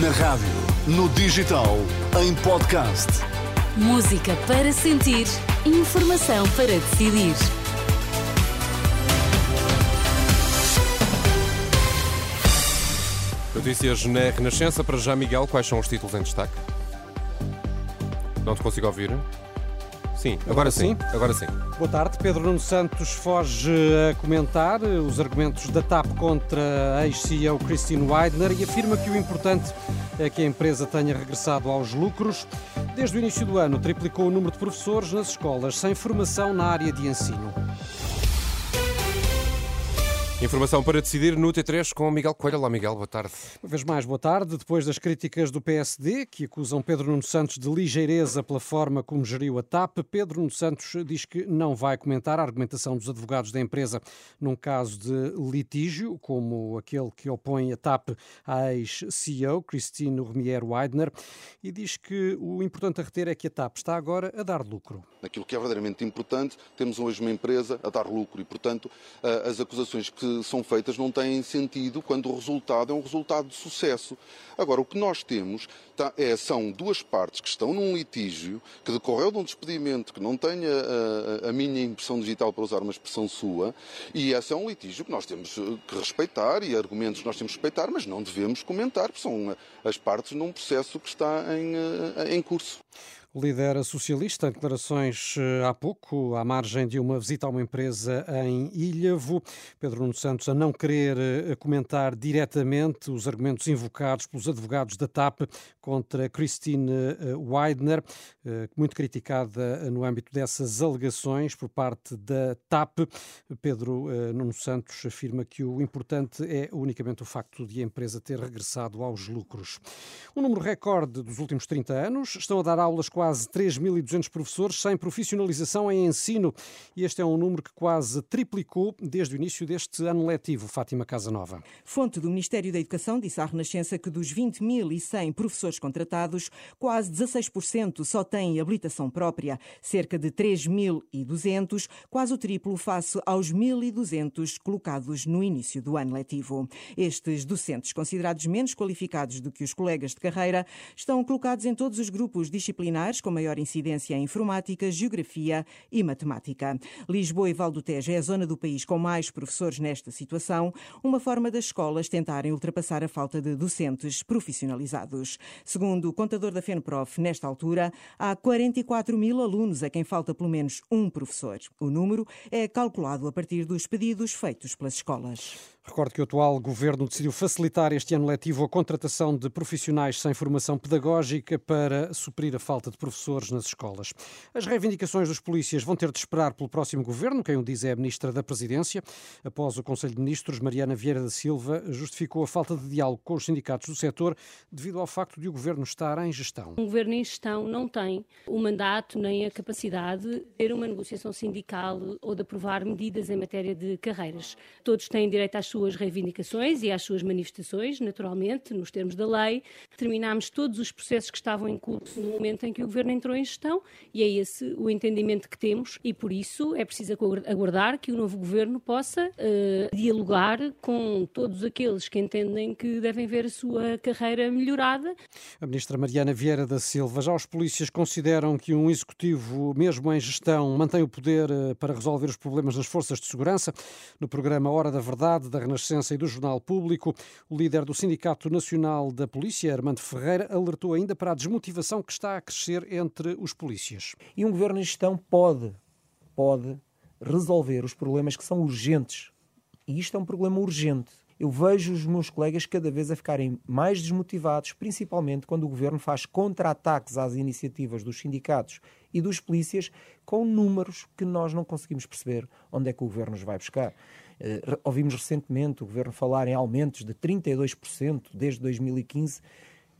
Na rádio, no digital, em podcast. Música para sentir, informação para decidir. Notícias na Renascença para já, Miguel. Quais são os títulos em destaque? Não te consigo ouvir. Sim, agora sim. Agora sim. Boa tarde. Pedro Nuno Santos foge a comentar os argumentos da TAP contra a ex-CEO Christine Weidner e afirma que o importante é que a empresa tenha regressado aos lucros. Desde o início do ano, triplicou o número de professores nas escolas sem formação na área de ensino. Informação para decidir no T3 com Miguel Coelho. Olá, Miguel, boa tarde. Uma vez mais, boa tarde. Depois das críticas do PSD, que acusam Pedro Nuno Santos de ligeireza pela forma como geriu a TAP, Pedro Nuno Santos diz que não vai comentar a argumentação dos advogados da empresa num caso de litígio, como aquele que opõe a TAP à ex-CEO, Christine Romier Weidner, e diz que o importante a reter é que a TAP está agora a dar lucro. Aquilo que é verdadeiramente importante, temos hoje uma empresa a dar lucro e, portanto, as acusações que são feitas não têm sentido quando o resultado é um resultado de sucesso. Agora, o que nós temos tá, é, são duas partes que estão num litígio que decorreu de um despedimento que não tenha a, a minha impressão digital, para usar uma expressão sua, e esse é um litígio que nós temos eh, que respeitar e argumentos que nós temos que respeitar, mas não devemos comentar, porque são as partes num processo que está em, em curso. O socialista, em declarações eh, há pouco, à margem de uma visita a uma empresa em Ilhavo, Pedro Nuno Santos a não querer eh, comentar diretamente os argumentos invocados pelos advogados da TAP contra Christine eh, Weidner, muito criticada no âmbito dessas alegações por parte da TAP. Pedro Nuno Santos afirma que o importante é unicamente o facto de a empresa ter regressado aos lucros. Um número recorde dos últimos 30 anos, estão a dar aulas quase quase 3.200 professores sem profissionalização em ensino. E este é um número que quase triplicou desde o início deste ano letivo. Fátima Casanova. Fonte do Ministério da Educação disse à Renascença que dos 20.100 professores contratados, quase 16% só têm habilitação própria, cerca de 3.200, quase o triplo face aos 1.200 colocados no início do ano letivo. Estes docentes, considerados menos qualificados do que os colegas de carreira, estão colocados em todos os grupos disciplinares com maior incidência em informática, geografia e matemática. Lisboa e Val do Tejo é a zona do país com mais professores nesta situação, uma forma das escolas tentarem ultrapassar a falta de docentes profissionalizados. Segundo o contador da FENPROF, nesta altura, há 44 mil alunos a quem falta pelo menos um professor. O número é calculado a partir dos pedidos feitos pelas escolas. Recordo que o atual governo decidiu facilitar este ano letivo a contratação de profissionais sem formação pedagógica para suprir a falta de professores nas escolas. As reivindicações dos polícias vão ter de esperar pelo próximo governo, quem o diz é a ministra da Presidência. Após o Conselho de Ministros, Mariana Vieira da Silva justificou a falta de diálogo com os sindicatos do setor devido ao facto de o governo estar em gestão. Um governo em gestão não tem o mandato nem a capacidade de ter uma negociação sindical ou de aprovar medidas em matéria de carreiras. Todos têm direito às suas reivindicações e às suas manifestações, naturalmente, nos termos da lei. Terminámos todos os processos que estavam em curso no momento em que o Governo entrou em gestão e é esse o entendimento que temos e, por isso, é preciso aguardar que o novo Governo possa uh, dialogar com todos aqueles que entendem que devem ver a sua carreira melhorada. A Ministra Mariana Vieira da Silva, já os polícias consideram que um Executivo, mesmo em gestão, mantém o poder eh, para resolver os problemas das forças de segurança. No programa Hora da Verdade, da Renascença e do Jornal Público, o líder do Sindicato Nacional da Polícia, Armando Ferreira, alertou ainda para a desmotivação que está a crescer entre os polícias. E um governo em gestão pode, pode resolver os problemas que são urgentes. E isto é um problema urgente. Eu vejo os meus colegas cada vez a ficarem mais desmotivados, principalmente quando o governo faz contra-ataques às iniciativas dos sindicatos e dos polícias com números que nós não conseguimos perceber onde é que o governo os vai buscar. Uh, ouvimos recentemente o governo falar em aumentos de 32% desde 2015.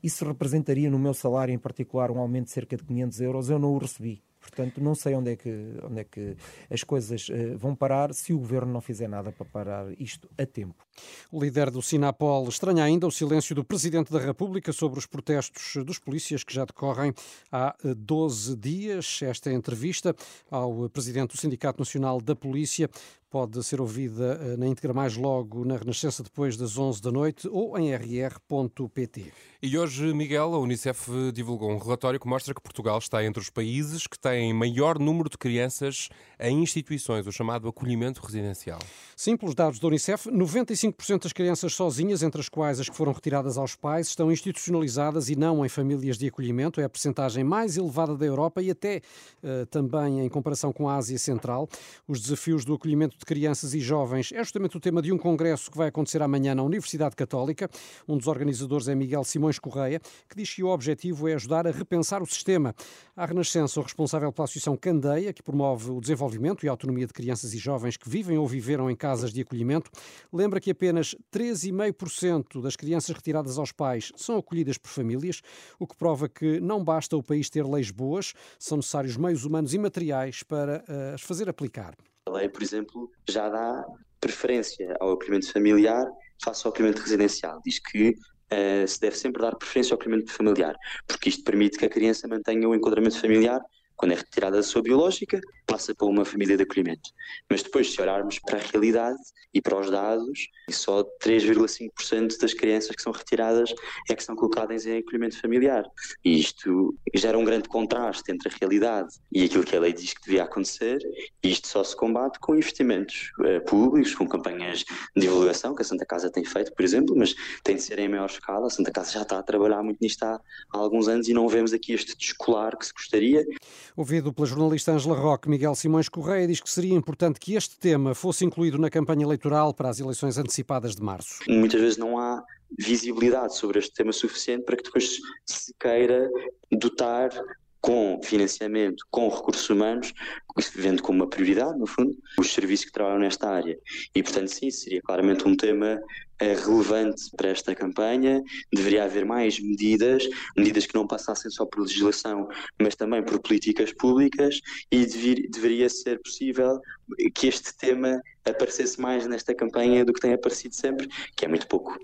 Isso representaria no meu salário em particular um aumento de cerca de 500 euros. Eu não o recebi. Portanto, não sei onde é que, onde é que as coisas uh, vão parar se o governo não fizer nada para parar isto a tempo. O líder do Sinapol estranha ainda o silêncio do Presidente da República sobre os protestos dos polícias que já decorrem há 12 dias. Esta entrevista ao Presidente do Sindicato Nacional da Polícia pode ser ouvida eh, na íntegra mais logo na Renascença depois das 11 da noite ou em rr.pt. E hoje, Miguel, a Unicef divulgou um relatório que mostra que Portugal está entre os países que têm maior número de crianças em instituições, o chamado acolhimento residencial. Sim, pelos dados da Unicef, 95% das crianças sozinhas, entre as quais as que foram retiradas aos pais, estão institucionalizadas e não em famílias de acolhimento. É a percentagem mais elevada da Europa e até uh, também em comparação com a Ásia Central. Os desafios do acolhimento de crianças e jovens é justamente o tema de um congresso que vai acontecer amanhã na Universidade Católica. Um dos organizadores é Miguel Simões Correia, que diz que o objetivo é ajudar a repensar o sistema. A Renascença, o responsável pela Associação Candeia, que promove o desenvolvimento e a autonomia de crianças e jovens que vivem ou viveram em casas de acolhimento, lembra que apenas 3,5% das crianças retiradas aos pais são acolhidas por famílias, o que prova que não basta o país ter leis boas, são necessários meios humanos e materiais para uh, as fazer aplicar. A lei, por exemplo, já dá preferência ao acolhimento familiar face ao acolhimento residencial. Diz que uh, se deve sempre dar preferência ao acolhimento familiar, porque isto permite que a criança mantenha o enquadramento familiar quando é retirada da sua biológica, passa para uma família de acolhimento. Mas depois, se olharmos para a realidade e para os dados, só 3,5% das crianças que são retiradas é que são colocadas em acolhimento familiar. E isto gera um grande contraste entre a realidade e aquilo que a lei diz que devia acontecer, e isto só se combate com investimentos uh, públicos, com campanhas de divulgação, que a Santa Casa tem feito, por exemplo, mas tem de ser em maior escala. A Santa Casa já está a trabalhar muito nisto há alguns anos e não vemos aqui este descolar que se gostaria. Ouvido pela jornalista Angela Roque, Miguel Simões Correia diz que seria importante que este tema fosse incluído na campanha eleitoral para as eleições antecipadas de março. Muitas vezes não há visibilidade sobre este tema suficiente para que depois se queira dotar com financiamento, com recursos humanos, vendo como uma prioridade, no fundo, os serviços que trabalham nesta área. E, portanto, sim, seria claramente um tema é relevante para esta campanha. Deveria haver mais medidas, medidas que não passassem só por legislação, mas também por políticas públicas, e devir, deveria ser possível que este tema aparecesse mais nesta campanha do que tem aparecido sempre, que é muito pouco.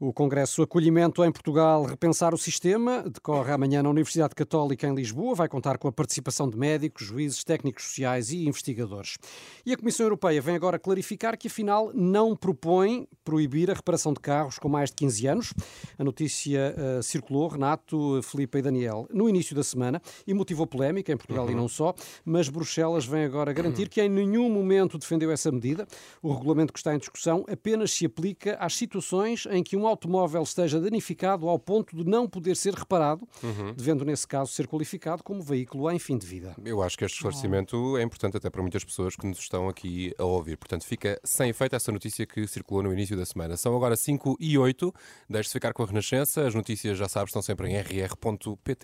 O Congresso Acolhimento em Portugal Repensar o Sistema decorre amanhã na Universidade Católica em Lisboa. Vai contar com a participação de médicos, juízes, técnicos sociais e investigadores. E a Comissão Europeia vem agora clarificar que, afinal, não propõe proibir a reparação de carros com mais de 15 anos. A notícia uh, circulou, Renato, Felipe e Daniel, no início da semana e motivou polémica em Portugal uhum. e não só, mas Bruxelas vem agora garantir uhum. que em nenhum momento defendeu essa medida. O regulamento que está em discussão apenas se aplica às situações em que um automóvel esteja danificado ao ponto de não poder ser reparado, uhum. devendo, nesse caso, ser qualificado como veículo em fim de vida. Eu acho que este esclarecimento oh. é importante até para muitas pessoas que nos estão aqui a ouvir. Portanto, fica sem efeito essa notícia que circulou no início da semana. São agora 5 e 8. Deixe-se ficar com a Renascença. As notícias, já sabes, estão sempre em rr.pt.